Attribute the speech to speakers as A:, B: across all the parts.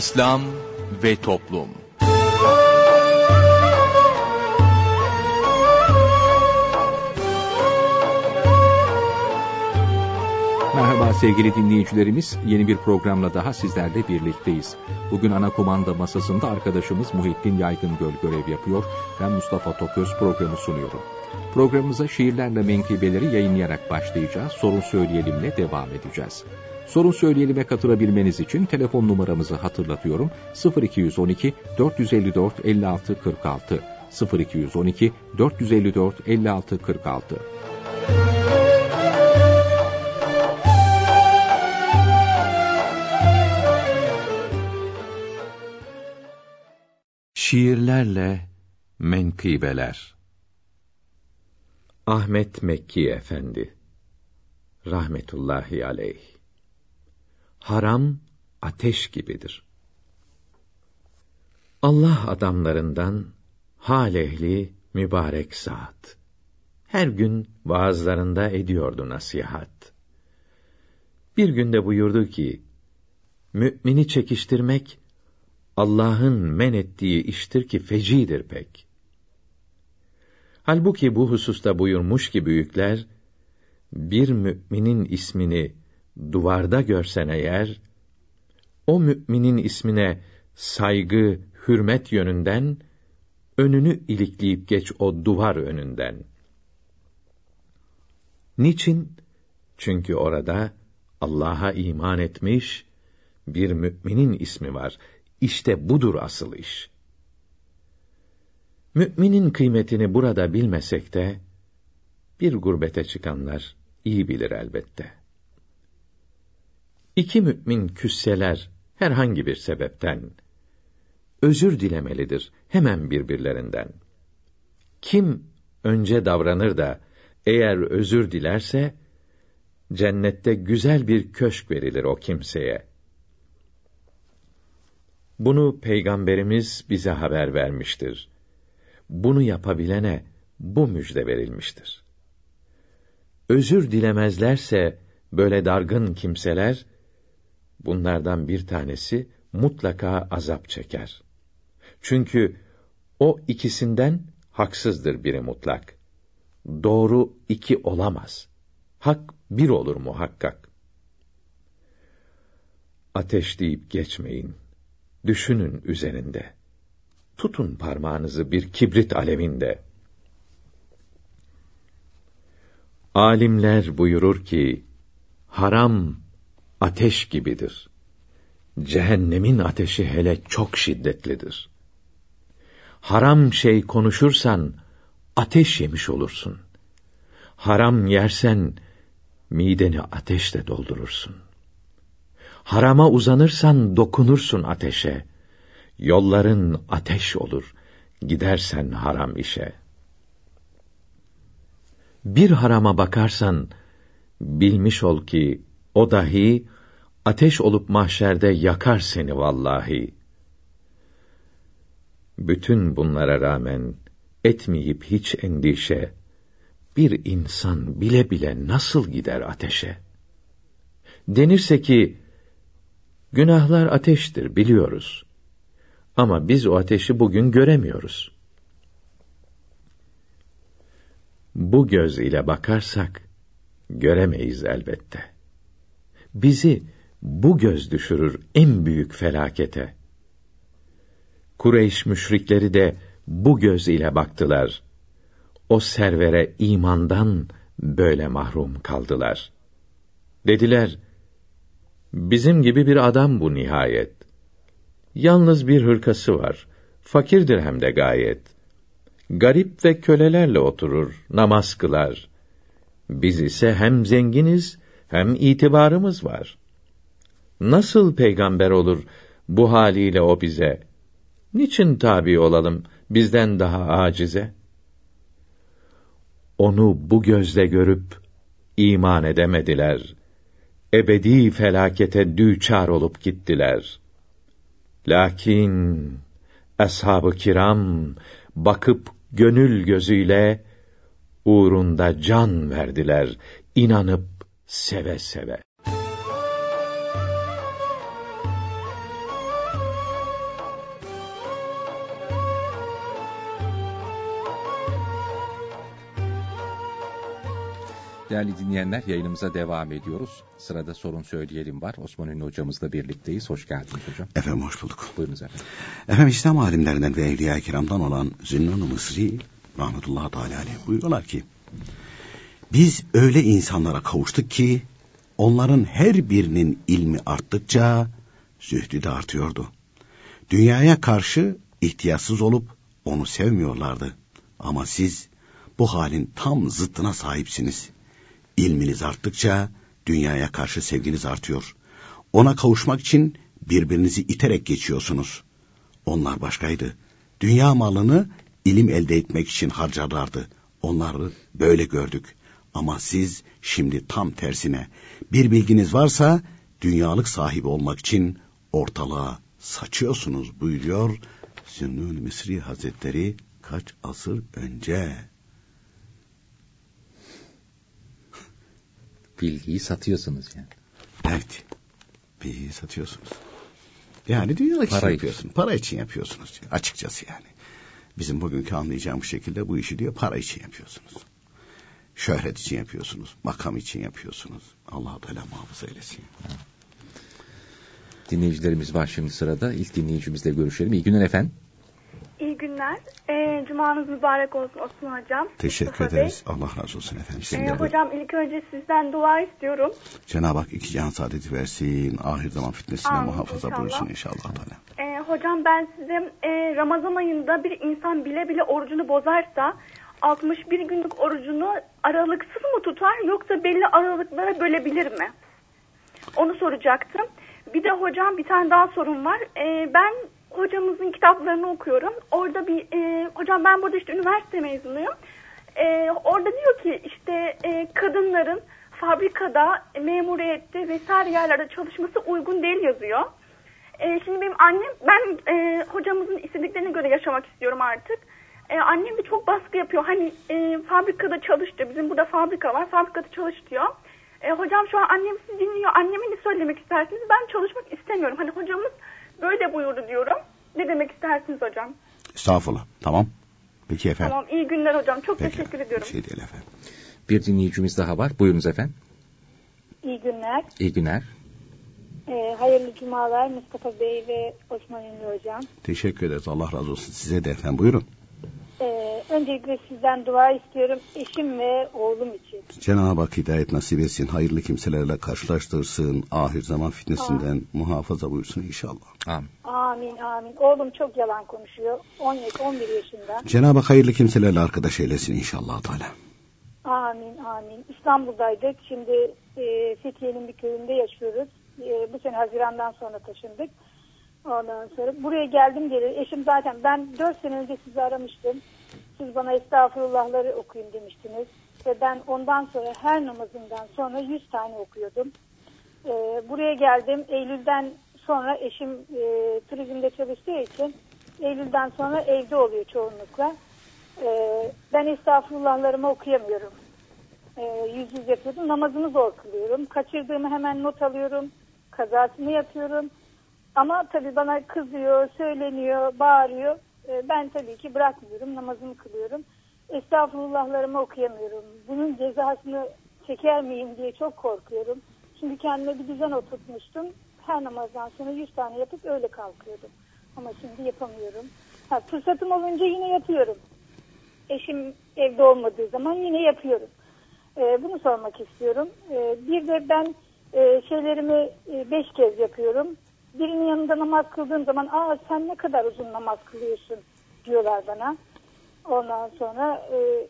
A: İslam ve Toplum
B: Merhaba sevgili dinleyicilerimiz, yeni bir programla daha sizlerle birlikteyiz. Bugün ana kumanda masasında arkadaşımız Muhittin Yaygıngöl görev yapıyor. Ben Mustafa Toköz programı sunuyorum. Programımıza şiirlerle menkıbeleri yayınlayarak başlayacağız. Sorun söyleyelimle devam edeceğiz. Sorun söyleyelim'e katılabilmeniz için telefon numaramızı hatırlatıyorum. 0212 454 56 46 0212 454 56 46
C: Şiirlerle menkıbeler. Ahmet Mekki Efendi rahmetullahi aleyh Haram ateş gibidir. Allah adamlarından hal ehli mübarek zat. Her gün vaazlarında ediyordu nasihat. Bir günde buyurdu ki, Mümini çekiştirmek, Allah'ın men ettiği iştir ki fecidir pek. Halbuki bu hususta buyurmuş ki büyükler, bir müminin ismini duvarda görsen eğer, o müminin ismine saygı, hürmet yönünden, önünü ilikleyip geç o duvar önünden. Niçin? Çünkü orada Allah'a iman etmiş bir müminin ismi var. İşte budur asıl iş. Müminin kıymetini burada bilmesek de bir gurbete çıkanlar iyi bilir elbette. İki mümin küsseler herhangi bir sebepten özür dilemelidir hemen birbirlerinden. Kim önce davranır da eğer özür dilerse cennette güzel bir köşk verilir o kimseye. Bunu peygamberimiz bize haber vermiştir. Bunu yapabilene bu müjde verilmiştir. Özür dilemezlerse böyle dargın kimseler bunlardan bir tanesi mutlaka azap çeker. Çünkü o ikisinden haksızdır biri mutlak. Doğru iki olamaz. Hak bir olur muhakkak. Ateş deyip geçmeyin. Düşünün üzerinde. Tutun parmağınızı bir kibrit alevinde. Alimler buyurur ki, haram ateş gibidir. Cehennemin ateşi hele çok şiddetlidir. Haram şey konuşursan, ateş yemiş olursun. Haram yersen, mideni ateşle doldurursun. Harama uzanırsan dokunursun ateşe. Yolların ateş olur, gidersen haram işe. Bir harama bakarsan, bilmiş ol ki, o dahi, ateş olup mahşerde yakar seni vallahi. Bütün bunlara rağmen, etmeyip hiç endişe, bir insan bile bile nasıl gider ateşe? Denirse ki, günahlar ateştir biliyoruz. Ama biz o ateşi bugün göremiyoruz. Bu göz ile bakarsak, göremeyiz elbette. Bizi bu göz düşürür en büyük felakete. Kureyş müşrikleri de bu göz ile baktılar. O servere imandan böyle mahrum kaldılar. Dediler, bizim gibi bir adam bu nihayet. Yalnız bir hırkası var, fakirdir hem de gayet. Garip ve kölelerle oturur, namaz kılar. Biz ise hem zenginiz, hem itibarımız var. Nasıl peygamber olur bu haliyle o bize? Niçin tabi olalım bizden daha acize? Onu bu gözle görüp iman edemediler. Ebedi felakete düçar olup gittiler. Lakin ashab-ı kiram bakıp gönül gözüyle uğrunda can verdiler, inanıp seve seve.
B: Değerli dinleyenler yayınımıza devam ediyoruz. Sırada sorun söyleyelim var. Osman Ünlü hocamızla birlikteyiz. Hoş geldiniz hocam.
D: Efendim hoş bulduk.
B: Buyurunuz efendim.
D: Efendim İslam alimlerinden ve Evliya Kiram'dan olan Zinnan-ı Mısri Rahmetullah Teala aleyh buyuruyorlar ki biz öyle insanlara kavuştuk ki onların her birinin ilmi arttıkça zühdü de artıyordu. Dünyaya karşı ihtiyatsız olup onu sevmiyorlardı. Ama siz bu halin tam zıttına sahipsiniz. İlminiz arttıkça dünyaya karşı sevginiz artıyor. Ona kavuşmak için birbirinizi iterek geçiyorsunuz. Onlar başkaydı. Dünya malını ilim elde etmek için harcarlardı. Onları böyle gördük. Ama siz şimdi tam tersine bir bilginiz varsa dünyalık sahibi olmak için ortalığa saçıyorsunuz buyuruyor Sünnül Misri Hazretleri kaç asır önce.
B: Bilgiyi satıyorsunuz yani.
D: Evet. Bilgiyi satıyorsunuz. Yani dünyalık
B: Para
D: için
B: için.
D: yapıyorsunuz. Para için yapıyorsunuz. Açıkçası yani. Bizim bugünkü anlayacağımız şekilde bu işi diyor para için yapıyorsunuz. Şöhret için yapıyorsunuz. Makam için yapıyorsunuz. allah Teala muhafaza eylesin.
B: Dinleyicilerimiz var şimdi sırada. İlk dinleyicimizle görüşelim. İyi günler efendim.
E: İyi günler. Ee, cumanız mübarek olsun Osman Hocam.
D: Teşekkür
E: Mustafa Bey.
D: ederiz. Allah razı olsun efendim.
E: Ee,
D: Sizin de
E: hocam ilk önce sizden dua istiyorum.
D: Cenab-ı Hak iki can saadeti versin. Ahir zaman fitnesinden
E: Amin,
D: muhafaza
E: inşallah.
D: buyursun inşallah.
E: Ee, hocam ben size e, Ramazan ayında bir insan bile bile orucunu bozarsa 61 günlük orucunu aralıksız mı tutar yoksa belli aralıklara bölebilir mi? Onu soracaktım. Bir de hocam bir tane daha sorun var. Ee, ben hocamızın kitaplarını okuyorum. Orada bir e, hocam ben burada işte üniversite mezunuyum. Ee, orada diyor ki işte e, kadınların fabrikada, memuriyette vesaire yerlerde çalışması uygun değil yazıyor. Ee, şimdi benim annem, ben e, hocamızın istediklerine göre yaşamak istiyorum artık. Ee, annem de çok baskı yapıyor. Hani e, fabrikada çalış diyor. Bizim burada fabrika var. Fabrikada çalış diyor. E, hocam şu an annem sizi dinliyor. Anneme ne söylemek istersiniz? Ben çalışmak istemiyorum. Hani hocamız böyle buyurdu diyorum. Ne demek istersiniz hocam?
D: Estağfurullah. Tamam. Peki efendim.
E: Tamam iyi günler hocam. Çok
D: Peki.
E: teşekkür ediyorum.
D: Bir şey değil efendim.
B: Bir dinleyicimiz daha var. Buyurunuz efendim.
F: İyi günler.
B: İyi günler.
F: Ee, hayırlı cumalar Mustafa Bey ve Osman Ünlü Hocam.
D: Teşekkür ederiz. Allah razı olsun. Size de efendim. Buyurun.
F: Ee, öncelikle sizden dua istiyorum eşim ve oğlum için.
D: Cenab-ı Hak hidayet nasip etsin. Hayırlı kimselerle karşılaştırsın. Ahir zaman fitnesinden muhafaza buyursun inşallah.
B: Amin.
F: Amin amin. Oğlum çok yalan konuşuyor. 10 yaş- 11 yaşında.
D: Cenab-ı Hak hayırlı kimselerle arkadaş eylesin inşallah Teala.
F: Amin amin. İstanbul'daydık. Şimdi e, Fethiye'nin bir köyünde yaşıyoruz. E, bu sene Haziran'dan sonra taşındık. Ondan sonra buraya geldim geri. Eşim zaten ben 4 sene önce sizi aramıştım. Siz bana estağfurullahları okuyun demiştiniz. Ve ben ondan sonra her namazından sonra 100 tane okuyordum. E, buraya geldim. Eylül'den sonra eşim e, turizmde çalıştığı için Eylül'den sonra evde oluyor çoğunlukla. Ee, ben estağfurullahlarımı okuyamıyorum. Ee, yüz yüz yapıyordum. Namazımı zor kılıyorum. Kaçırdığımı hemen not alıyorum. Kazasını yapıyorum. Ama tabii bana kızıyor, söyleniyor, bağırıyor. Ee, ben tabii ki bırakmıyorum. Namazımı kılıyorum. Estağfurullahlarımı okuyamıyorum. Bunun cezasını çeker miyim diye çok korkuyorum. Şimdi kendime bir düzen oturtmuştum. Her namazdan sonra 100 tane yapıp öyle kalkıyordum. Ama şimdi yapamıyorum. Ha, fırsatım olunca yine yapıyorum eşim evde olmadığı zaman yine yapıyorum. Ee, bunu sormak istiyorum. Ee, bir de ben e, şeylerimi e, beş kez yapıyorum. Birinin yanında namaz kıldığım zaman aa sen ne kadar uzun namaz kılıyorsun diyorlar bana. Ondan sonra e,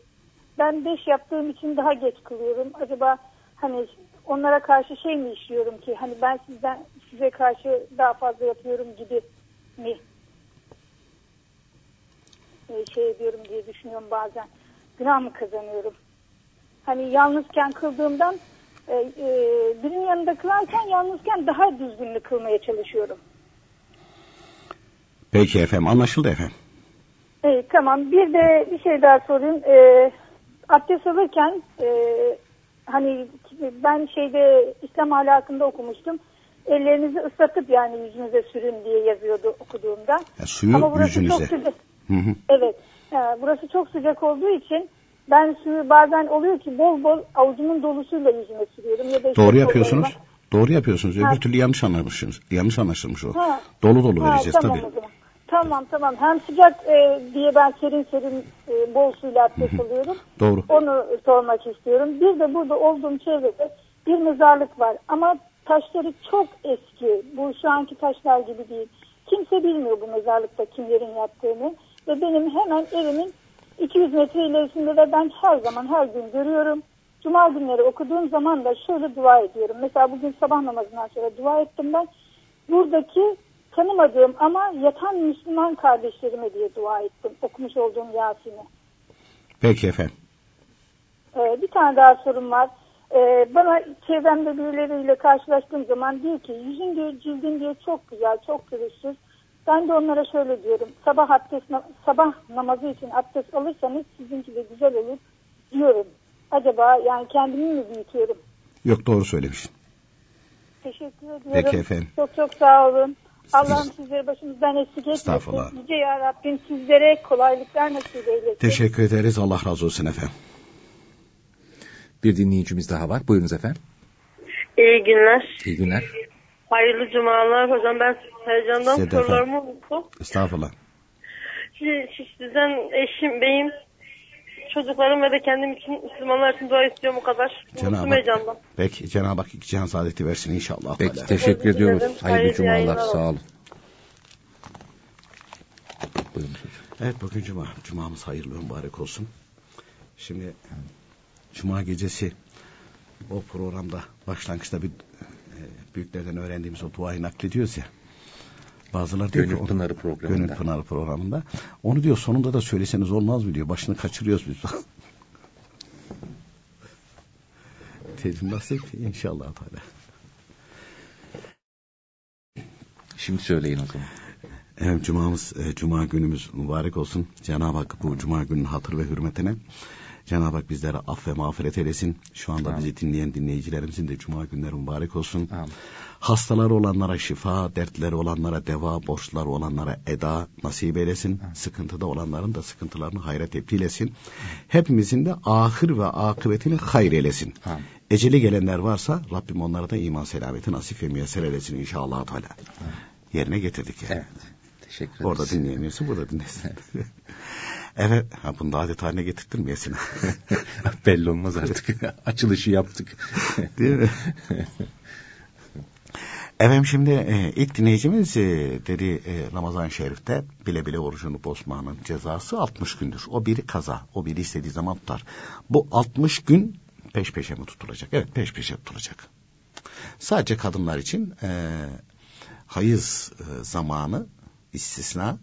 F: ben beş yaptığım için daha geç kılıyorum. Acaba hani onlara karşı şey mi işliyorum ki hani ben sizden size karşı daha fazla yapıyorum gibi mi e, şey ediyorum diye düşünüyorum bazen. Günah mı kazanıyorum? Hani yalnızken kıldığımdan e, e, birinin yanında kılarken yalnızken daha düzgünlü kılmaya çalışıyorum.
D: Peki efendim anlaşıldı efendim.
F: Evet, tamam bir de bir şey daha sorayım. E, abdest alırken e, hani ben şeyde İslam ahlakında okumuştum. Ellerinizi ıslatıp yani yüzünüze sürün diye yazıyordu okuduğumda.
D: Ya, suyu
F: Ama burası
D: yüzünüze.
F: çok sıcak.
D: Hı hı.
F: Evet. e, burası çok sıcak olduğu için ben suyu bazen oluyor ki bol bol avucumun dolusuyla yüzüme sürüyorum. Ya da işte
D: Doğru yapıyorsunuz.
F: kollarıma.
D: Doğru yapıyorsunuz. Öbür
F: Ha.
D: türlü yanlış anlamışsınız. Yanlış anlaşılmış o.
F: Ha.
D: Dolu dolu
F: Ha,
D: vereceğiz
F: tamam
D: tabii.
F: Tamam tamam. Hem sıcak e, diye ben serin serin e, bol suyla abdest alıyorum.
D: Doğru.
F: Onu sormak istiyorum. Bir de burada olduğum çevrede bir mezarlık var. Ama taşları çok eski. Bu şu anki taşlar gibi değil. Kimse bilmiyor bu mezarlıkta kimlerin yattığını. Ve benim hemen evimin 200 metre ilerisinde de ben her zaman her gün görüyorum. Cuma günleri okuduğum zaman da şöyle dua ediyorum. Mesela bugün sabah namazından sonra dua ettim ben. Buradaki tanımadığım ama yatan Müslüman kardeşlerime diye dua ettim. Okumuş olduğum Yasin'i.
D: Peki efendim.
F: Ee, bir tane daha sorum var. Ee, bana çevremde birileriyle karşılaştığım zaman diyor ki yüzün diyor cildin diyor çok güzel, çok pürüzsüz. Ben de onlara şöyle diyorum. Sabah abdest sabah namazı için abdest alırsanız sizinki de güzel olur diyorum. Acaba yani kendimi mi büyütüyorum?
D: Yok doğru söylemişsin.
F: Teşekkür ediyorum.
D: Peki efendim.
F: Çok çok sağ olun. Allah'ım sizleri başımızdan eksik etmesin.
D: Estağfurullah.
F: Yüce ya Rabbim sizlere kolaylıklar nasip eylesin.
D: Teşekkür ederiz. Allah razı olsun efendim.
B: Bir dinleyicimiz daha var. Buyurunuz efendim.
G: İyi günler.
B: İyi günler.
G: Hayırlı cumalar. Hocam ben heyecandan
D: Size
G: sorularımı unuttum.
D: Estağfurullah.
G: Siz- Sizden eşim, beyim, çocuklarım ve de kendim için Müslümanlar için dua istiyorum o kadar.
D: Cenab-ı
G: heyecandan.
D: Hak, peki Cenab-ı Hak iki cihan saadeti versin inşallah.
B: Peki
D: Teala.
B: teşekkür ediyoruz.
G: ederim.
B: Hayırlı
G: Hayırlı
B: cumalar. Sağ olun. Buyurun hocam.
D: Evet bugün cuma. Cumamız hayırlı mübarek olsun. Şimdi cuma gecesi o programda başlangıçta bir büyüklerden öğrendiğimiz o duayı naklediyoruz ya. Bazıları diyor ki
B: Gönül
D: o-
B: Pınarı programında.
D: Gönül Pınarı programında. Onu diyor sonunda da söyleseniz olmaz mı diyor. Başını kaçırıyoruz biz. Dedim nasip inşallah Teala.
B: Şimdi söyleyin o zaman.
D: Evet cumamız, e, cuma günümüz mübarek olsun. Cenab-ı Hak bu cuma günün hatır ve hürmetine Cenab-ı Hak bizlere af ve mağfiret eylesin. Şu anda bizi dinleyen dinleyicilerimizin de cuma günleri mübarek olsun.
B: Amin.
D: Hastaları olanlara şifa, dertleri olanlara deva, borçları olanlara eda nasip eylesin. Sıkıntıda olanların da sıkıntılarını hayra tebdil etsin. Hepimizin de ahir ve akıbetini hayır eylesin.
B: Amin.
D: Eceli gelenler varsa Rabbim onlara da iman selameti nasip ve müyesser eylesin inşallah Teala. Yerine getirdik yani.
B: Evet. Teşekkür ederiz.
D: Orada dinleyemiyorsun, burada dinlesin. evet, ha, bunu da adet haline getirtmeyesin.
B: Belli olmaz artık. Açılışı yaptık.
D: Değil mi? Efendim şimdi e, ilk dinleyicimiz e, dedi e, Ramazan-ı Şerif'te bile bile orucunu bozmanın cezası 60 gündür. O biri kaza, o biri istediği zaman tutar. Bu 60 gün peş peşe mi tutulacak? Evet peş peşe tutulacak. Sadece kadınlar için e, hayız e, zamanı istisna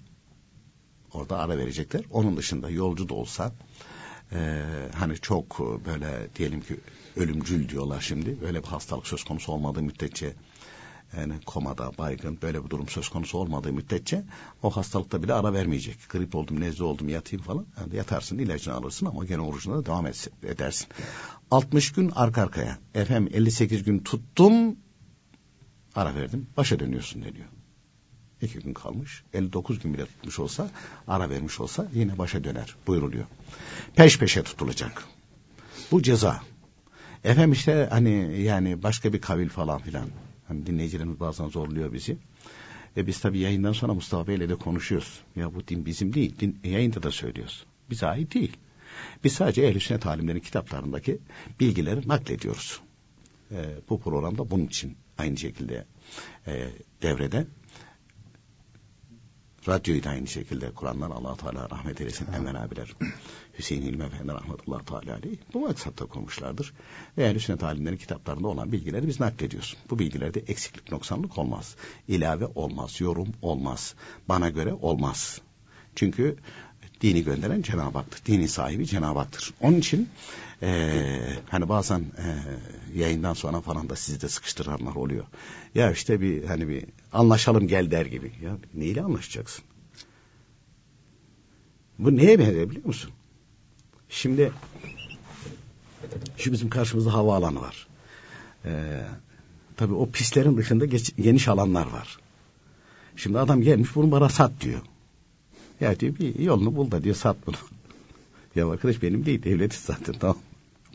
D: orada ara verecekler. Onun dışında yolcu da olsa e, hani çok e, böyle diyelim ki ölümcül diyorlar şimdi. Öyle bir hastalık söz konusu olmadığı müddetçe yani komada, baygın böyle bir durum söz konusu olmadığı müddetçe o hastalıkta bile ara vermeyecek. Grip oldum, nezle oldum, yatayım falan. Yani yatarsın, ilacını alırsın ama gene orucuna da devam edersin. 60 gün arka arkaya. Efendim 58 gün tuttum, ara verdim, başa dönüyorsun deniyor. İki gün kalmış. 59 gün bile tutmuş olsa, ara vermiş olsa yine başa döner buyuruluyor. Peş peşe tutulacak. Bu ceza. Efendim işte hani yani başka bir kavil falan filan. Hani dinleyicilerimiz bazen zorluyor bizi. E biz tabii yayından sonra Mustafa Bey'le de konuşuyoruz. Ya bu din bizim değil. Din, e, yayında da söylüyoruz. Bize ait değil. Biz sadece ehl-i sünnet alimlerin kitaplarındaki bilgileri naklediyoruz. E, bu programda bunun için aynı şekilde e, devrede. Radyoyu da aynı şekilde kuranlar allah Teala rahmet eylesin. Enver abiler, Hüseyin İlmi Efendi rahmetullah Teala aleyh. Bu maksatta kurmuşlardır. Ve ehl sünnet alimlerin kitaplarında olan bilgileri biz naklediyoruz. Bu bilgilerde eksiklik noksanlık olmaz. İlave olmaz, yorum olmaz. Bana göre olmaz. Çünkü dini gönderen Cenab-ı Hak'tır. Dinin sahibi Cenab-ı Hak'tır. Onun için ee, hani bazen e, yayından sonra falan da sizi de sıkıştıranlar oluyor. Ya işte bir hani bir anlaşalım gel der gibi. Ya neyle anlaşacaksın? Bu neye benziyor biliyor musun? Şimdi şu bizim karşımızda havaalanı var. Ee, tabii o pislerin dışında geç, geniş alanlar var. Şimdi adam gelmiş bunu bana sat diyor. Ya diyor bir yolunu bul da diyor sat bunu. Ya arkadaş benim değil devletiz zaten tamam.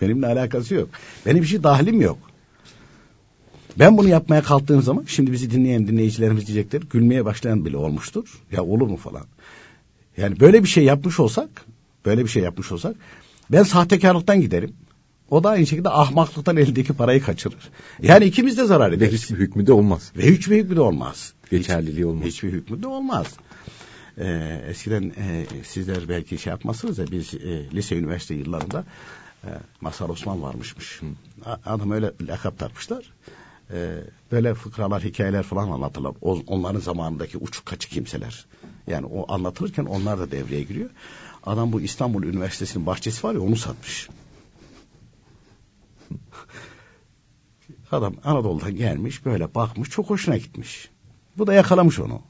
D: Benimle alakası yok. Benim bir şey dahilim yok. Ben bunu yapmaya kalktığım zaman şimdi bizi dinleyen dinleyicilerimiz diyecekler gülmeye başlayan bile olmuştur. Ya olur mu falan. Yani böyle bir şey yapmış olsak böyle bir şey yapmış olsak ben sahtekarlıktan giderim. O da aynı şekilde ahmaklıktan eldeki parayı kaçırır. Yani ikimiz de zarar
B: Ve
D: ederiz.
B: hiçbir hükmü de olmaz.
D: Ve hiçbir hükmü de olmaz.
B: Geçerliliği olmaz.
D: Hiçbir hükmü de olmaz. Ee, eskiden e, sizler belki şey yapmazsınız da biz e, lise üniversite yıllarında e, Masar Osman varmışmış. Adam öyle lakap takmışlar. E, böyle fıkralar, hikayeler falan anlatırlar. O, onların zamanındaki uçuk kaçı kimseler. Yani o anlatılırken onlar da devreye giriyor. Adam bu İstanbul Üniversitesi'nin bahçesi var ya onu satmış. Adam Anadolu'dan gelmiş böyle bakmış çok hoşuna gitmiş. Bu da yakalamış onu.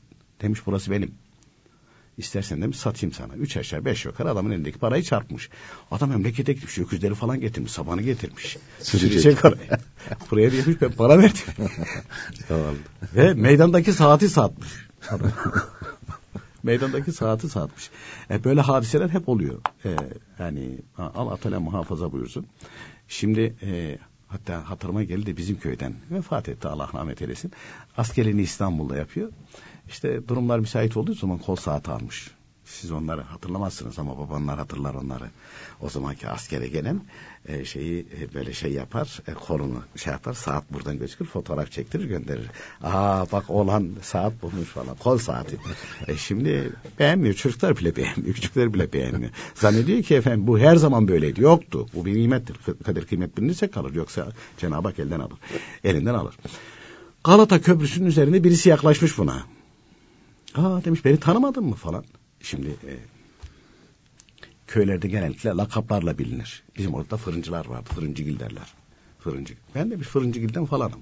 D: Demiş burası benim. İstersen demiş satayım sana. Üç aşağı beş yukarı adamın elindeki parayı çarpmış. Adam memlekete gitmiş. Öküzleri falan getirmiş. Sabanı getirmiş. Sürecek oraya. Buraya demiş ben para verdim. Ve meydandaki saati satmış. Meydandaki saati satmış. E, böyle hadiseler hep oluyor. E, yani Allah Teala muhafaza buyursun. Şimdi e, hatta hatırıma geldi bizim köyden vefat etti Allah rahmet eylesin. Askerini İstanbul'da yapıyor. İşte durumlar müsait olduğu zaman kol saati almış. Siz onları hatırlamazsınız ama babanlar hatırlar onları. O zamanki askere gelen e, şeyi e, böyle şey yapar, e, kolunu şey yapar, saat buradan gözükür, fotoğraf çektirir gönderir. Aa bak oğlan saat bulmuş falan, kol saati. E, şimdi beğenmiyor, çocuklar bile beğenmiyor, küçükler bile beğenmiyor. Zannediyor ki efendim bu her zaman böyleydi, yoktu. Bu bir nimettir, kadir kıymet bilinirse kalır, yoksa Cenab-ı Hak elden alır, elinden alır. Galata Köprüsü'nün üzerinde birisi yaklaşmış buna. Aa demiş beni tanımadın mı falan. Şimdi e, köylerde genellikle lakaplarla bilinir. Bizim orada fırıncılar vardı. Fırıncıgil derler. Fırıncı. Ben de bir fırıncıgilden falanım.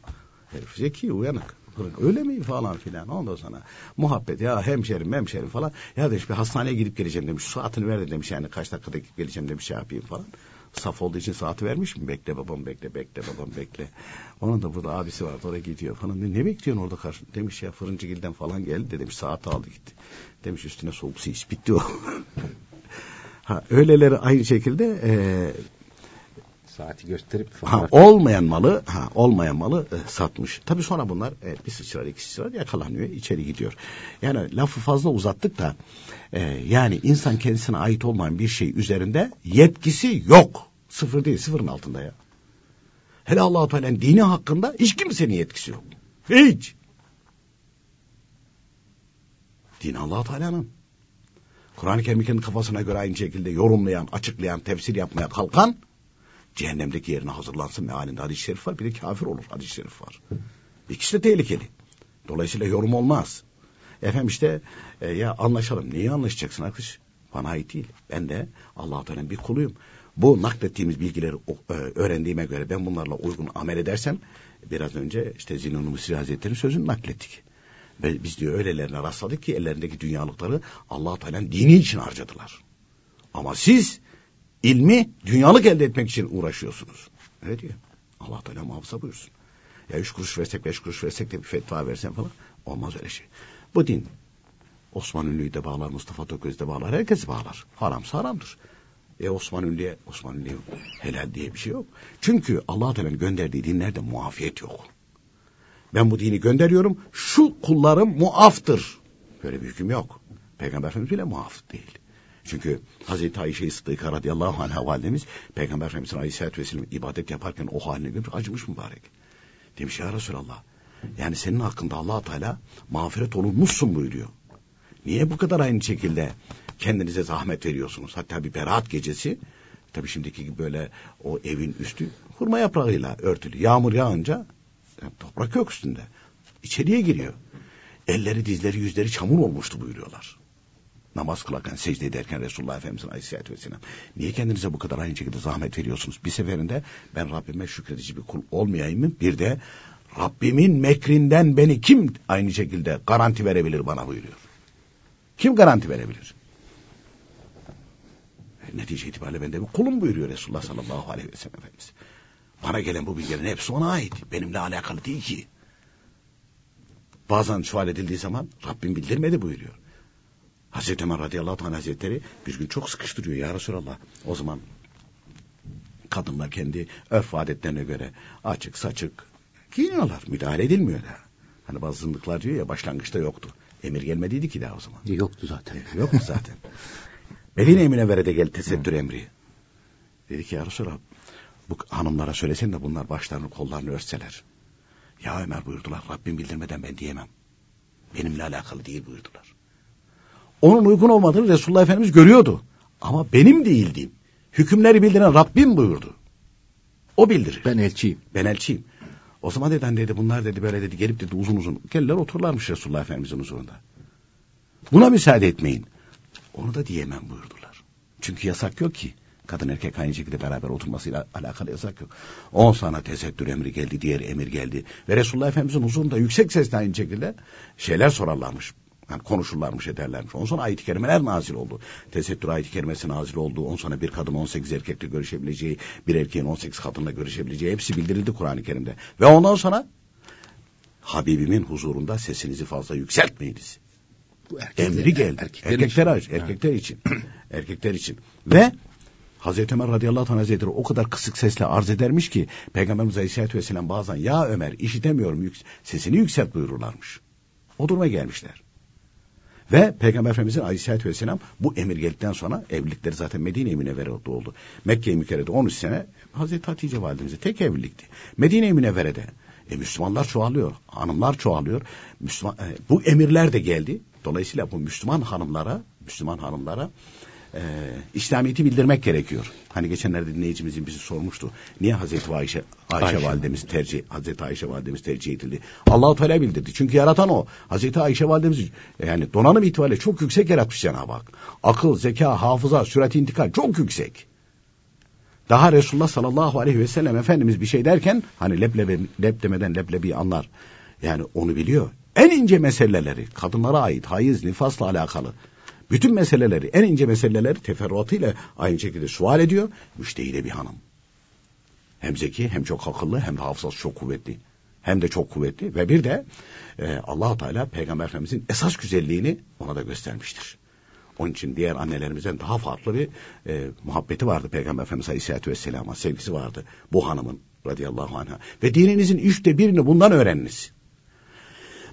D: Herif zeki, uyanık. Fırın, öyle mi falan filan. Ondan sonra muhabbet ya hemşerim hemşerim falan. Ya demiş bir hastaneye gidip geleceğim demiş. Saatini ver de demiş yani kaç dakikada gidip geleceğim demiş şey yapayım falan. Saf olduğu için saati vermiş mi? Bekle babam bekle bekle babam bekle. Onun da burada abisi vardı oraya gidiyor falan. Ne, ne bekliyorsun orada karşı? Demiş ya fırıncıgilden falan geldi de demiş saati aldı gitti. Demiş üstüne soğuk su iç bitti o. ha, öyleleri aynı şekilde e,
B: Saati gösterip
D: ha, olmayan malı ha, olmayan malı e, satmış. Tabii sonra bunlar e, bir sıçrar iki sıçrar yakalanıyor içeri gidiyor. Yani lafı fazla uzattık da e, yani insan kendisine ait olmayan bir şey üzerinde yetkisi yok. Sıfır değil sıfırın altında ya. Hele Allah-u Teala'nın dini hakkında hiç kimsenin yetkisi yok. Hiç. Din Allah Teala'nın. Kur'an-ı Kerim'i kendi kafasına göre aynı şekilde yorumlayan, açıklayan, tefsir yapmaya kalkan cehennemdeki yerine hazırlansın mealinde hadis-i şerif var. Bir de kafir olur hadis-i şerif var. İkisi de tehlikeli. Dolayısıyla yorum olmaz. Efendim işte e, ya anlaşalım. Niye anlaşacaksın arkadaş? Bana ait değil. Ben de Allah-u Teala'nın bir kuluyum. Bu naklettiğimiz bilgileri e, öğrendiğime göre ben bunlarla uygun amel edersem biraz önce işte Zinon-u Mısri Hazretleri'nin sözünü naklettik. Ve biz diyor öylelerine rastladık ki ellerindeki dünyalıkları allah Teala'nın dini için harcadılar. Ama siz ilmi dünyalık elde etmek için uğraşıyorsunuz. Öyle diyor. allah Teala muhafaza buyursun. Ya üç kuruş versek beş kuruş versek de bir fetva versen falan olmaz öyle şey. Bu din Osman Ünlü'yü de bağlar, Mustafa Tököz'ü de bağlar, herkesi bağlar. Haramsa haramdır. E Osman Ünlü'ye, Osman Ünlü'ye helal diye bir şey yok. Çünkü allah Teala'nın gönderdiği dinlerde muafiyet yok. Ben bu dini gönderiyorum. Şu kullarım muaftır. Böyle bir hüküm yok. Peygamber Efendimiz bile muaf değil. Çünkü Hazreti Ayşe-i Sıddıka radıyallahu anh'a validemiz Peygamber Efendimiz'in aleyhissalatü vesselam ibadet yaparken o haline görmüş acımış mübarek. Demiş ya Resulallah. Yani senin hakkında allah Teala mağfiret olunmuşsun buyuruyor. Niye bu kadar aynı şekilde kendinize zahmet veriyorsunuz? Hatta bir berat gecesi tabii şimdiki gibi böyle o evin üstü hurma yaprağıyla örtülü. Yağmur yağınca yani toprak yok üstünde. İçeriye giriyor. Elleri, dizleri, yüzleri çamur olmuştu buyuruyorlar. Namaz kılarken, secde ederken Resulullah Efendimiz'in aleyhissalatü vesselam. Niye kendinize bu kadar aynı şekilde zahmet veriyorsunuz? Bir seferinde ben Rabbime şükredici bir kul olmayayım mı? Bir de Rabbimin mekrinden beni kim aynı şekilde garanti verebilir bana buyuruyor. Kim garanti verebilir? E, Netice itibariyle ben de bir kulum buyuruyor Resulullah sallallahu aleyhi ve sellem Efendimiz. Bana gelen bu bilgilerin hepsi ona ait. Benimle alakalı değil ki. Bazen sual edildiği zaman Rabbim bildirmedi buyuruyor. Hazreti Ömer radıyallahu anh hazretleri bir gün çok sıkıştırıyor ya Resulallah. O zaman kadınlar kendi örf adetlerine göre açık saçık giyiniyorlar. Müdahale edilmiyor da. Hani bazı zındıklar diyor ya başlangıçta yoktu. Emir gelmediydi ki daha o zaman.
B: Yoktu zaten.
D: Yok mu zaten? Medine Münevvere'de geldi tesettür emri. Dedi ki ya Resulallah bu hanımlara söylesen de bunlar başlarını kollarını örtseler. Ya Ömer buyurdular Rabbim bildirmeden ben diyemem. Benimle alakalı değil buyurdular. Onun uygun olmadığını Resulullah Efendimiz görüyordu. Ama benim değildim. Hükümleri bildiren Rabbim buyurdu. O bildirir.
B: Ben elçiyim.
D: Ben elçiyim. O zaman dedi, dedi bunlar dedi böyle dedi gelip dedi uzun uzun gelirler otururlarmış Resulullah Efendimizin huzurunda. Buna müsaade etmeyin. Onu da diyemem buyurdular. Çünkü yasak yok ki. Kadın erkek aynı şekilde beraber oturmasıyla alakalı yasak yok. On sana tesettür emri geldi, diğer emir geldi. Ve Resulullah Efendimizin huzurunda yüksek sesle aynı şekilde şeyler sorarlarmış. Yani konuşurlarmış ederlermiş. Ondan sonra ayet-i kerimeler nazil oldu. Tesettür ayet-i kerimesi nazil oldu. Ondan sonra bir kadın 18 erkekle görüşebileceği, bir erkeğin 18 kadınla görüşebileceği hepsi bildirildi Kur'an-ı Kerim'de. Ve ondan sonra Habibimin huzurunda sesinizi fazla yükseltmeyiniz. Bu erkekler, Emri geldi. Erkekler, erkekler için. Erkekler için. erkekler için. Ve Hazreti Ömer radıyallahu anh hazretleri o kadar kısık sesle arz edermiş ki Peygamberimiz aleyhissalatü vesselam bazen ya Ömer işitemiyorum sesini yükselt buyururlarmış. O duruma gelmişler. Ve Peygamber Efendimizin aleyhissalatü vesselam bu emir geldikten sonra evlilikleri zaten Medine-i Münevvere'de oldu. Mekke-i Mükerre'de 13 sene Hazreti Hatice validemize tek evlilikti. Medine-i Münevvere'de e, Müslümanlar çoğalıyor, hanımlar çoğalıyor. Müslüman, e, bu emirler de geldi. Dolayısıyla bu Müslüman hanımlara, Müslüman hanımlara e, İslamiyet'i bildirmek gerekiyor. Hani geçenlerde dinleyicimizin bizi sormuştu. Niye Hazreti Ayşe, Ayşe, Ayşe. validemiz tercih, Hazreti Ayşe validemiz tercih edildi? Allahu Teala bildirdi. Çünkü yaratan o. Hazreti Ayşe validemiz yani donanım itibariyle çok yüksek yaratmış Cenab-ı Hak. Akıl, zeka, hafıza, sürat intikal çok yüksek. Daha Resulullah sallallahu aleyhi ve sellem Efendimiz bir şey derken hani leblebe, lep demeden leblebi anlar. Yani onu biliyor. En ince meseleleri kadınlara ait hayız, nifasla alakalı bütün meseleleri, en ince meseleleri teferruatıyla aynı şekilde sual ediyor. Müştehide bir hanım. Hem zeki, hem çok akıllı, hem de hafızası çok kuvvetli. Hem de çok kuvvetli ve bir de e, allah Teala Peygamber Efendimizin esas güzelliğini ona da göstermiştir. Onun için diğer annelerimizden daha farklı bir e, muhabbeti vardı Peygamber Efendimiz Aleyhisselatü Vesselam'a. Sevgisi vardı bu hanımın radıyallahu anh'a. Ve dininizin üçte birini bundan öğreniniz.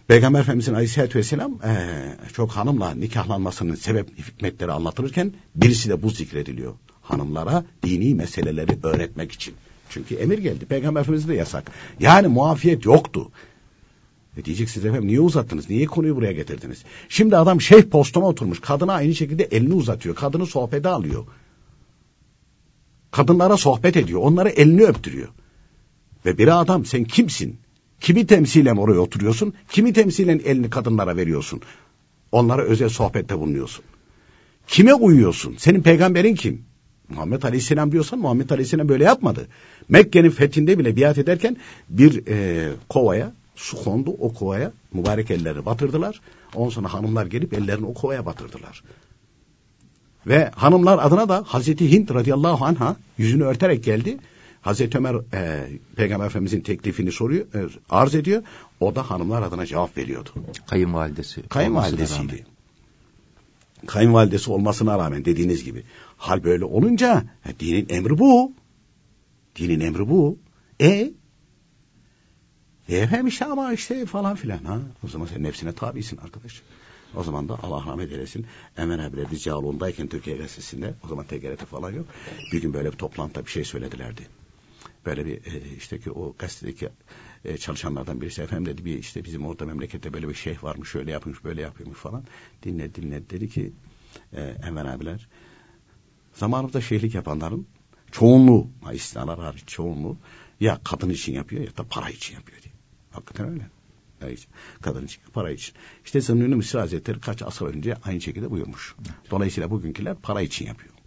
D: Peygamber Efendimizin Aleyhisselatü Vesselam e, çok hanımla nikahlanmasının sebep hikmetleri anlatılırken birisi de bu zikrediliyor. Hanımlara dini meseleleri öğretmek için. Çünkü emir geldi. Peygamber Efendimiz'e de yasak. Yani muafiyet yoktu. E diyeceksiniz efendim niye uzattınız? Niye konuyu buraya getirdiniz? Şimdi adam şeyh postuna oturmuş. Kadına aynı şekilde elini uzatıyor. Kadını sohbete alıyor. Kadınlara sohbet ediyor. Onlara elini öptürüyor. Ve bir adam sen kimsin? Kimi temsilen oraya oturuyorsun? Kimi temsilen elini kadınlara veriyorsun? Onlara özel sohbette bulunuyorsun. Kime uyuyorsun? Senin peygamberin kim? Muhammed Aleyhisselam diyorsan Muhammed Aleyhisselam böyle yapmadı. Mekke'nin fethinde bile biat ederken bir e, kovaya su kondu. O kovaya mübarek elleri batırdılar. Ondan sonra hanımlar gelip ellerini o kovaya batırdılar. Ve hanımlar adına da Hazreti Hint radıyallahu anha yüzünü örterek geldi. Hazreti Ömer e, Peygamber Efendimizin teklifini soruyor, e, arz ediyor. O da hanımlar adına cevap veriyordu.
B: Kayınvalidesi.
D: Kayınvalidesiydi. Kayınvalidesi olmasına rağmen dediğiniz gibi. Hal böyle olunca he, dinin emri bu. Dinin emri bu. E e efendim işte ama işte falan filan ha. O zaman sen nefsine tabisin arkadaş. O zaman da Allah rahmet eylesin. Emen abiler biz Cağaloğlu'ndayken Türkiye Gazetesi'nde o zaman TGRT falan yok. Bir gün böyle bir toplantıda bir şey söyledilerdi böyle bir e, işte ki o gazetedeki e, çalışanlardan birisi efendim dedi bir işte bizim orada memlekette böyle bir şeyh varmış şöyle yapmış böyle yapıyormuş falan dinle dinle dedi ki e, Enver abiler zamanımızda şeyhlik yapanların çoğunluğu istisnalar hariç çoğunluğu ya kadın için yapıyor ya da para için yapıyor diye. Hakikaten öyle. Kadın için, para için. İşte Zannuni Mısır Hazretleri kaç asır önce aynı şekilde buyurmuş. Dolayısıyla bugünküler para için yapıyor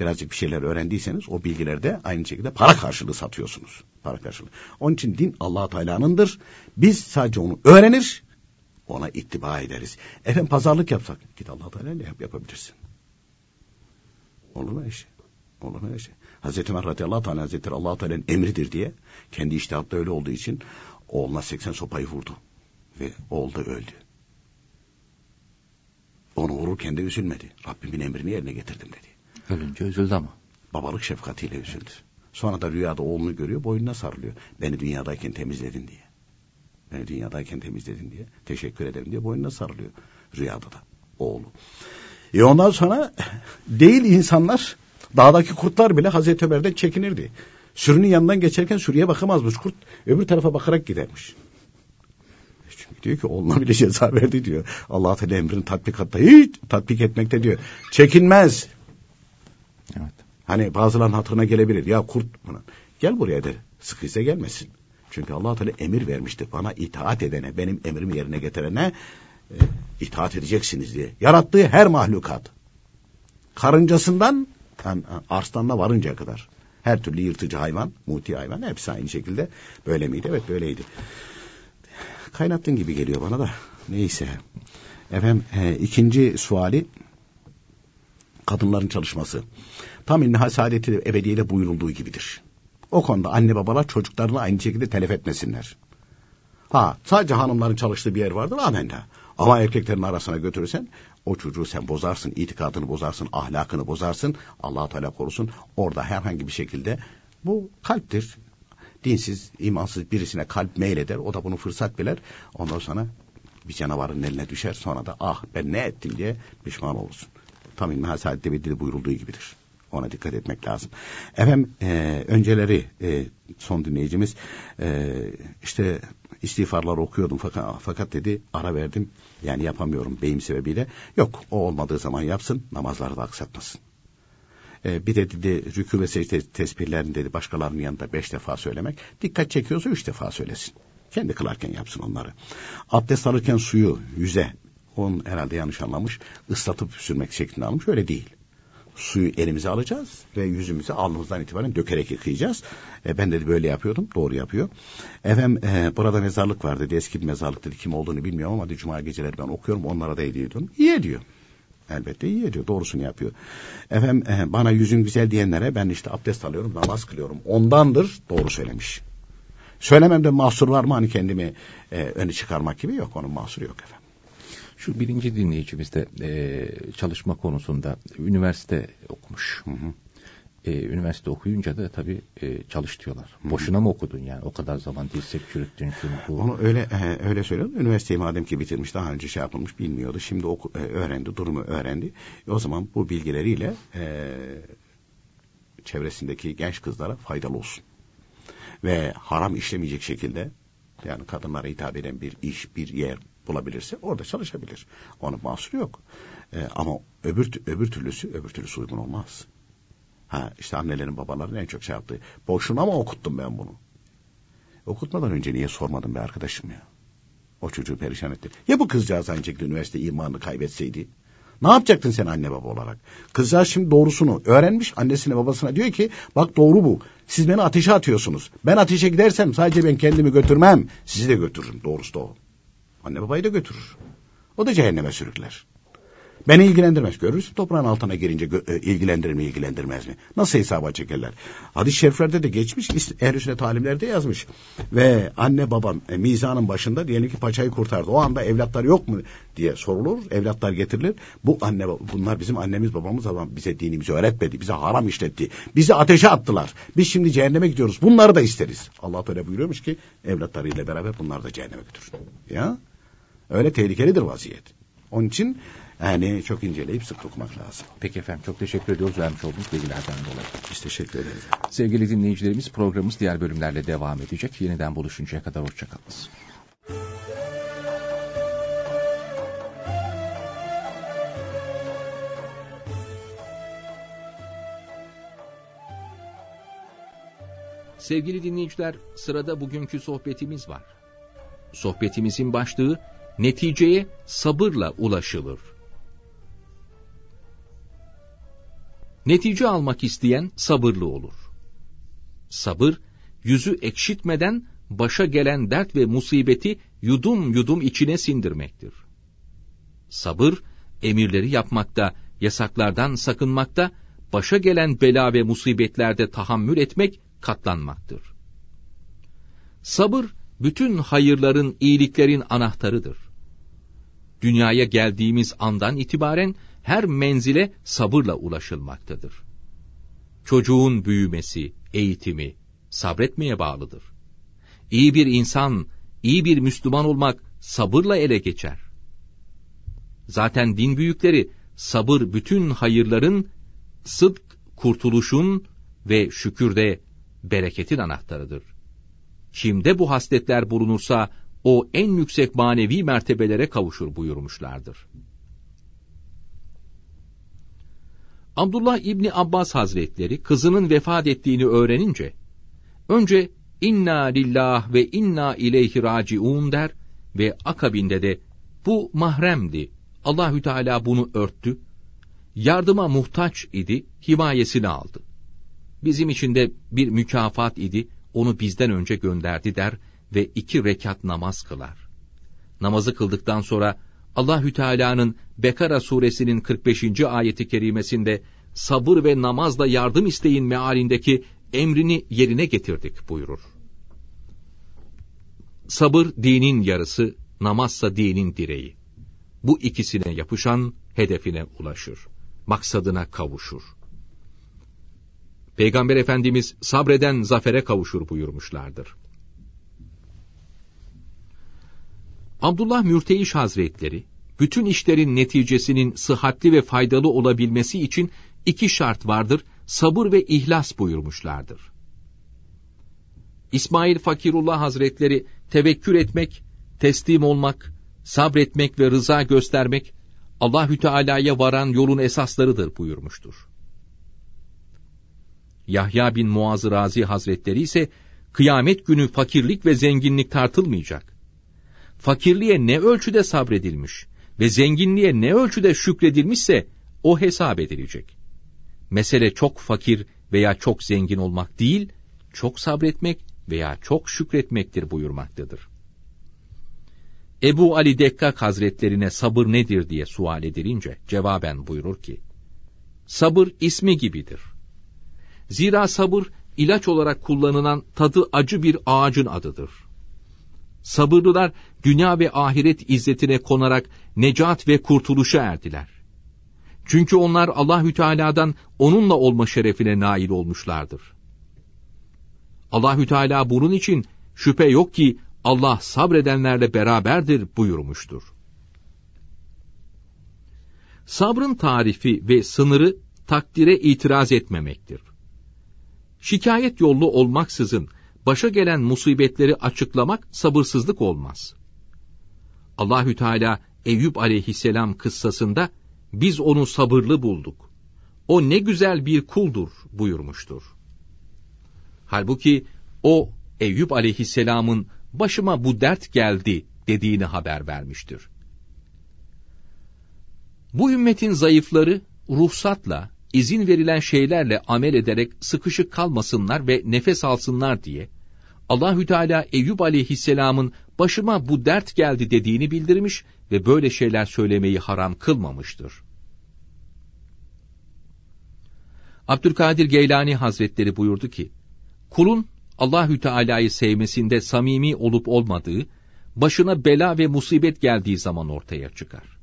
D: birazcık bir şeyler öğrendiyseniz o bilgileri de aynı şekilde para karşılığı satıyorsunuz. Para karşılığı. Onun için din Allah Teala'nındır. Biz sadece onu öğrenir, ona ittiba ederiz. Efendim pazarlık yapsak git Allah Teala ile yap, yapabilirsin. Olur mu şey? Olur mu şey? Hazreti Ömer radıyallahu teala hazretleri Allah Teala'nın emridir diye kendi iştihatta öyle olduğu için oğluna 80 sopayı vurdu ve oğul da öldü. Onu vururken de üzülmedi. Rabbimin emrini yerine getirdim dedi.
B: Ölünce üzüldü ama.
D: Babalık şefkatiyle üzüldü. Sonra da rüyada oğlunu görüyor, boynuna sarılıyor. Beni dünyadayken temizledin diye. Beni dünyadayken temizledin diye. Teşekkür ederim diye boynuna sarılıyor. Rüyada da oğlu. E ondan sonra değil insanlar, dağdaki kurtlar bile Hazreti Ömer'den çekinirdi. Sürünün yanından geçerken sürüye bakamazmış kurt. Öbür tarafa bakarak gidermiş. Çünkü diyor ki oğluna bile ceza verdi diyor. Allah Teala emrini tatbikatta hiç tatbik etmekte diyor. Çekinmez. Hani bazıların hatırına gelebilir. Ya kurt bana gel buraya der. Sıkıysa gelmesin. Çünkü Allah Teala emir vermişti. Bana itaat edene, benim emrimi yerine getirene e, itaat edeceksiniz diye. Yarattığı her mahlukat. Karıncasından yani arslanla varıncaya kadar. Her türlü yırtıcı hayvan, muti hayvan hepsi aynı şekilde böyle miydi? Evet böyleydi. Kaynattın gibi geliyor bana da. Neyse. Efendim e, ikinci suali kadınların çalışması. Tam İnnihal Saadeti Ebediye'de buyurulduğu gibidir. O konuda anne babalar çocuklarını aynı şekilde telef etmesinler. Ha sadece hanımların çalıştığı bir yer vardır amenna. Ama erkeklerin arasına götürürsen o çocuğu sen bozarsın, itikadını bozarsın, ahlakını bozarsın. allah Teala korusun. Orada herhangi bir şekilde bu kalptir. Dinsiz, imansız birisine kalp meyleder. O da bunu fırsat biler. Ondan sonra bir canavarın eline düşer. Sonra da ah ben ne ettim diye pişman olursun. Tam İlmihal Saadet'te bir buyurulduğu gibidir. Ona dikkat etmek lazım. Efendim e, önceleri e, son dinleyicimiz e, işte istiğfarlar okuyordum fakat, fakat dedi ara verdim yani yapamıyorum beyim sebebiyle. Yok o olmadığı zaman yapsın namazları da aksatmasın. E, bir de dedi rükû ve secde tesbihlerini dedi başkalarının yanında beş defa söylemek. Dikkat çekiyorsa üç defa söylesin. Kendi kılarken yapsın onları. Abdest alırken suyu yüze, onun herhalde yanlış anlamış, ıslatıp sürmek şeklinde almış. Öyle değil suyu elimize alacağız ve yüzümüzü alnımızdan itibaren dökerek yıkayacağız. E, ben dedi böyle yapıyordum. Doğru yapıyor. Efendim e, burada mezarlık var dedi. Eski bir mezarlık dedi. Kim olduğunu bilmiyorum ama dedi, cuma geceleri ben okuyorum. Onlara da hediye ediyorum. İyi ediyor. Elbette iyi ediyor. Doğrusunu yapıyor. Efendim e, bana yüzün güzel diyenlere ben işte abdest alıyorum, namaz kılıyorum. Ondandır. Doğru söylemiş. Söylememde mahsur var mı hani kendimi e, öne çıkarmak gibi yok. Onun mahsuru yok efendim.
B: Şu birinci dinleyicimiz de e, çalışma konusunda üniversite okumuş. Hı hı. E, üniversite okuyunca da tabii e, çalış diyorlar. Hı. Boşuna mı okudun yani? O kadar zaman dirsek çürüttün şunu bu.
D: Onu öyle e, öyle söylüyorum. Üniversiteyi madem ki bitirmiş daha önce şey yapılmış bilmiyordu. Şimdi oku, e, öğrendi, durumu öğrendi. E, o zaman bu bilgileriyle e, çevresindeki genç kızlara faydalı olsun. Ve haram işlemeyecek şekilde yani kadınlara hitap eden bir iş, bir yer, bulabilirse orada çalışabilir. Onun mahsuru yok. E, ama öbür, öbür türlüsü öbür türlüsü uygun olmaz. Ha işte annelerin babaların en çok şey yaptığı. Boşuna mı okuttum ben bunu? Okutmadan önce niye sormadım be arkadaşım ya? O çocuğu perişan etti. Ya bu kızcağız aynı şekilde üniversite imanını kaybetseydi? Ne yapacaktın sen anne baba olarak? Kızcağız şimdi doğrusunu öğrenmiş annesine babasına diyor ki bak doğru bu. Siz beni ateşe atıyorsunuz. Ben ateşe gidersem sadece ben kendimi götürmem. Sizi de götürürüm. Doğrusu da o. Anne babayı da götürür. O da cehenneme sürükler. Beni ilgilendirmez. Görürsün toprağın altına girince e, ilgilendirir mi ilgilendirmez mi? Nasıl hesaba çekerler? Hadis-i şeriflerde de geçmiş. Ehl-i sünnet alimlerde yazmış. Ve anne babam e, mizanın başında diyelim ki paçayı kurtardı. O anda evlatlar yok mu diye sorulur. Evlatlar getirilir. Bu anne bunlar bizim annemiz babamız ama bize dinimizi öğretmedi. Bize haram işletti. Bizi ateşe attılar. Biz şimdi cehenneme gidiyoruz. Bunları da isteriz. Allah öyle buyuruyormuş ki evlatlarıyla beraber bunlar da cehenneme götürür. Ya Öyle tehlikelidir vaziyet. Onun için yani çok inceleyip sık okumak lazım.
B: Peki efendim çok teşekkür ediyoruz vermiş olduğunuz bilgilerden dolayı.
D: Biz teşekkür ederiz.
B: Sevgili dinleyicilerimiz programımız diğer bölümlerle devam edecek. Yeniden buluşuncaya kadar hoşçakalınız. Sevgili dinleyiciler, sırada bugünkü sohbetimiz var. Sohbetimizin başlığı neticeye sabırla ulaşılır. Netice almak isteyen sabırlı olur. Sabır, yüzü ekşitmeden başa gelen dert ve musibeti yudum yudum içine sindirmektir. Sabır, emirleri yapmakta, yasaklardan sakınmakta, başa gelen bela ve musibetlerde tahammül etmek, katlanmaktır. Sabır, bütün hayırların, iyiliklerin anahtarıdır. Dünyaya geldiğimiz andan itibaren her menzile sabırla ulaşılmaktadır. Çocuğun büyümesi, eğitimi sabretmeye bağlıdır. İyi bir insan, iyi bir Müslüman olmak sabırla ele geçer. Zaten din büyükleri sabır bütün hayırların, sıdk, kurtuluşun ve şükürde bereketin anahtarıdır. Kimde bu hasletler bulunursa o en yüksek manevi mertebelere kavuşur buyurmuşlardır. Abdullah İbni Abbas Hazretleri kızının vefat ettiğini öğrenince önce inna lillah ve inna ileyhi raciun der ve akabinde de bu mahremdi. Allahü Teala bunu örttü. Yardıma muhtaç idi, himayesini aldı. Bizim için de bir mükafat idi, onu bizden önce gönderdi der ve iki rekat namaz kılar. Namazı kıldıktan sonra Allahü Teala'nın Bekara suresinin 45. ayeti kerimesinde sabır ve namazla yardım isteyin mealindeki emrini yerine getirdik buyurur. Sabır dinin yarısı, namazsa dinin direği. Bu ikisine yapışan hedefine ulaşır. Maksadına kavuşur. Peygamber Efendimiz sabreden zafere kavuşur buyurmuşlardır. Abdullah Mürteyiş Hazretleri, bütün işlerin neticesinin sıhhatli ve faydalı olabilmesi için iki şart vardır, sabır ve ihlas buyurmuşlardır. İsmail Fakirullah Hazretleri, tevekkül etmek, teslim olmak, sabretmek ve rıza göstermek, Allahü Teala'ya varan yolun esaslarıdır buyurmuştur. Yahya bin Muaz Razi Hazretleri ise, kıyamet günü fakirlik ve zenginlik tartılmayacak. Fakirliğe ne ölçüde sabredilmiş ve zenginliğe ne ölçüde şükredilmişse, o hesap edilecek. Mesele çok fakir veya çok zengin olmak değil, çok sabretmek veya çok şükretmektir buyurmaktadır. Ebu Ali Dekkak Hazretlerine sabır nedir diye sual edilince cevaben buyurur ki, Sabır ismi gibidir. Zira sabır ilaç olarak kullanılan tadı acı bir ağacın adıdır. Sabırlılar dünya ve ahiret izzetine konarak necat ve kurtuluşa erdiler. Çünkü onlar Allahü Teala'dan onunla olma şerefine nail olmuşlardır. Allahü Teala bunun için şüphe yok ki Allah sabredenlerle beraberdir buyurmuştur. Sabrın tarifi ve sınırı takdire itiraz etmemektir. Şikayet yollu olmaksızın başa gelen musibetleri açıklamak sabırsızlık olmaz. Allahü Teala Eyüp aleyhisselam kıssasında biz onu sabırlı bulduk. O ne güzel bir kuldur buyurmuştur. Halbuki o Eyüp aleyhisselamın başıma bu dert geldi dediğini haber vermiştir. Bu ümmetin zayıfları ruhsatla, izin verilen şeylerle amel ederek sıkışık kalmasınlar ve nefes alsınlar diye Allahü Teala Eyüp aleyhisselamın başıma bu dert geldi dediğini bildirmiş ve böyle şeyler söylemeyi haram kılmamıştır. Abdülkadir Geylani Hazretleri buyurdu ki, kulun Allahü Teala'yı sevmesinde samimi olup olmadığı, başına bela ve musibet geldiği zaman ortaya çıkar.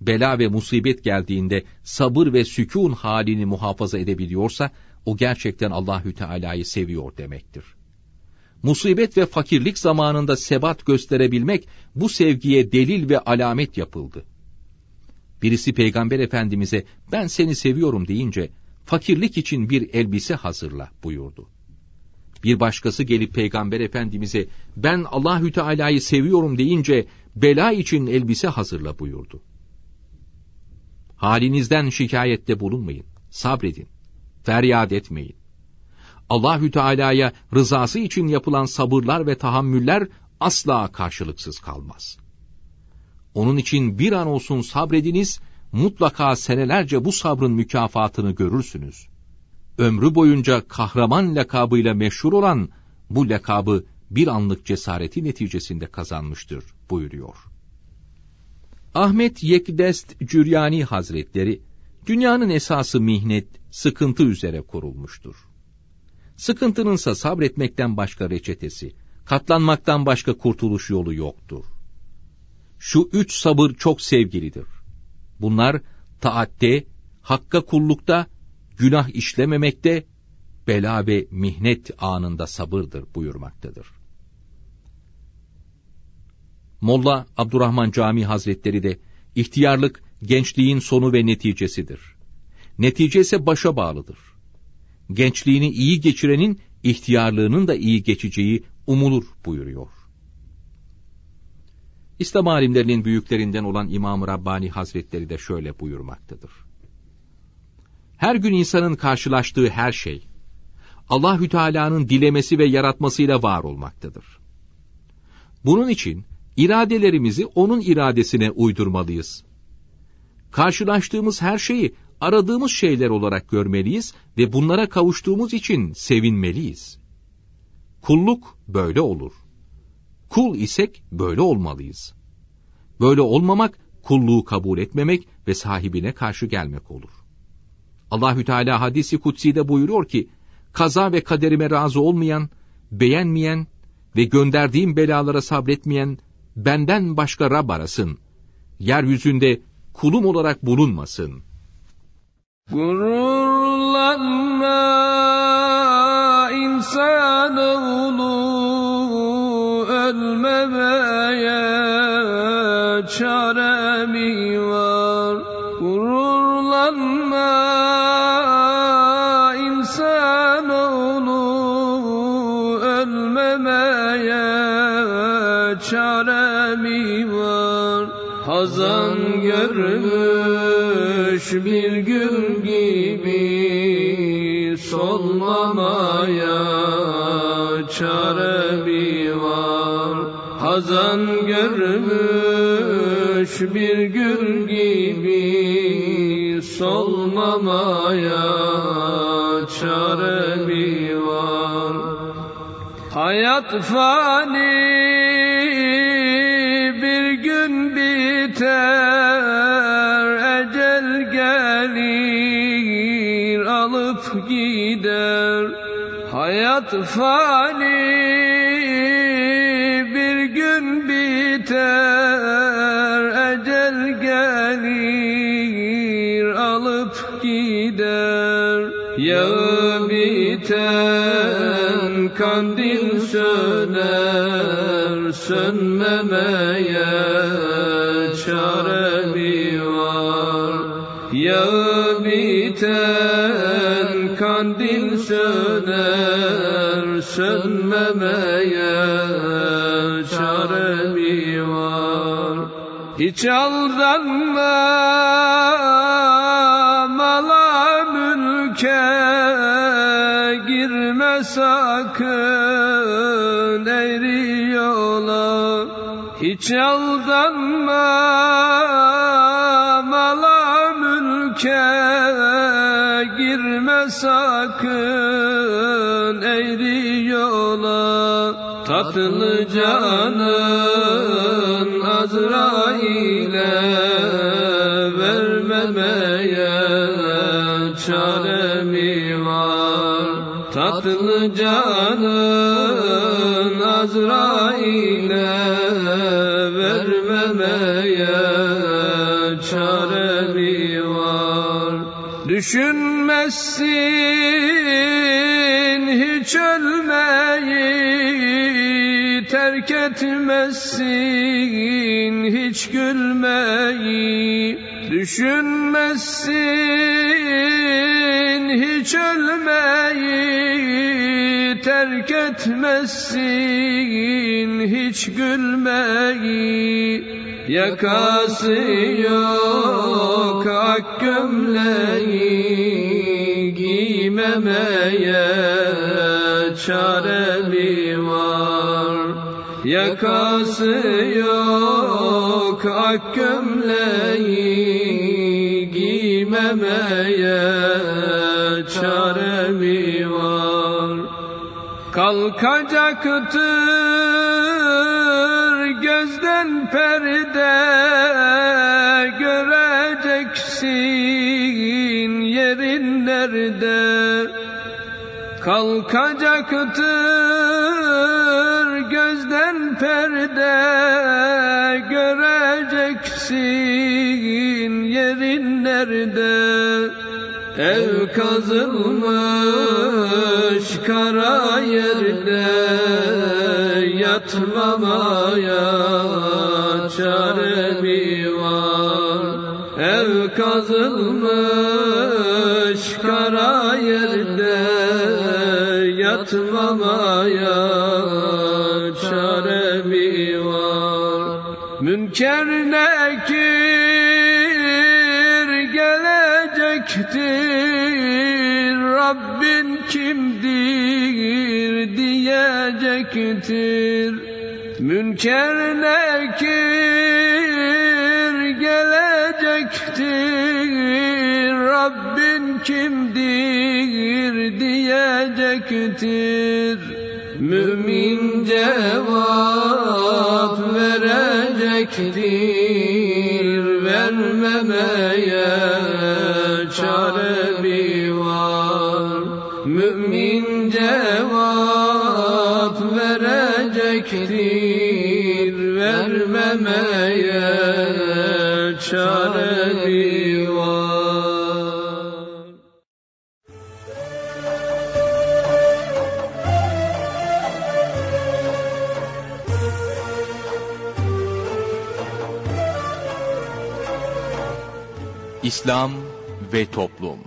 B: Bela ve musibet geldiğinde sabır ve sükun halini muhafaza edebiliyorsa, o gerçekten Allahü Teala'yı seviyor demektir. Musibet ve fakirlik zamanında sebat gösterebilmek bu sevgiye delil ve alamet yapıldı. Birisi Peygamber Efendimiz'e ben seni seviyorum deyince fakirlik için bir elbise hazırla buyurdu. Bir başkası gelip Peygamber Efendimiz'e ben Allahü Teala'yı seviyorum deyince bela için elbise hazırla buyurdu. Halinizden şikayette bulunmayın, sabredin, feryat etmeyin. Allahü Teala'ya rızası için yapılan sabırlar ve tahammüller asla karşılıksız kalmaz. Onun için bir an olsun sabrediniz, mutlaka senelerce bu sabrın mükafatını görürsünüz ömrü boyunca kahraman lakabıyla meşhur olan bu lakabı bir anlık cesareti neticesinde kazanmıştır buyuruyor. Ahmet Yekdest Cüryani Hazretleri, dünyanın esası mihnet, sıkıntı üzere kurulmuştur. Sıkıntınınsa sabretmekten başka reçetesi, katlanmaktan başka kurtuluş yolu yoktur. şu üç sabır çok sevgilidir. Bunlar taatte, hakka kullukta, günah işlememekte, bela ve mihnet anında sabırdır buyurmaktadır. Molla Abdurrahman Cami Hazretleri de ihtiyarlık gençliğin sonu ve neticesidir. Netice ise başa bağlıdır. Gençliğini iyi geçirenin ihtiyarlığının da iyi geçeceği umulur buyuruyor. İslam alimlerinin büyüklerinden olan İmam-ı Rabbani Hazretleri de şöyle buyurmaktadır. Her gün insanın karşılaştığı her şey, Allahü Teala'nın dilemesi ve yaratmasıyla var olmaktadır. Bunun için iradelerimizi onun iradesine uydurmalıyız. Karşılaştığımız her şeyi aradığımız şeyler olarak görmeliyiz ve bunlara kavuştuğumuz için sevinmeliyiz. Kulluk böyle olur. Kul isek böyle olmalıyız. Böyle olmamak kulluğu kabul etmemek ve sahibine karşı gelmek olur. Allahü Teala hadisi kutsi'de buyuruyor ki kaza ve kaderime razı olmayan, beğenmeyen ve gönderdiğim belalara sabretmeyen benden başka Rab arasın. Yeryüzünde kulum olarak bulunmasın.
H: Gururlanma insanoğlu ölmemeye çare mi var? Gururlanma Hazan görmüş bir gül gibi solmamaya çare mi var? Hazan görmüş bir gül gibi solmamaya çare mi var? Hayat fani hayat fani bir gün biter ecel gelir alıp gider. Yağı biten kandil söner sönmemeye çare mi var. Yağı biten kandil söner sönmemeye çare mi var? Hiç aldanma mala mülke girme sakın eğri yola. Hiç aldanma tatlı canın Azrail'e vermemeye çare mi var. Tatlı canın Azrail'e vermemeye çare mi var. Düşünmezsin etmezsin hiç gülmeyi Düşünmezsin hiç ölmeyi terk etmezsin hiç gülmeyi Yakası yok ak gömleği giymemeye yok ak gömleği giymemeye çare mi var? Kalkacaktır gözden perde göreceksin yerin nerede Kalkacaktır göreceksin yerin nerede? Ev kazılmış kara yerde Yatmamaya çare mi var? Ev kazılmış kara yerde Yatmamaya Münker nekir gelecektir Rabbin kimdir diyecektir. Münker nekir gelecektir Rabbin kimdir diyecektir Mümin cevap verecektir Vermemeye çare mi var. Mümin
A: İslam ve Toplum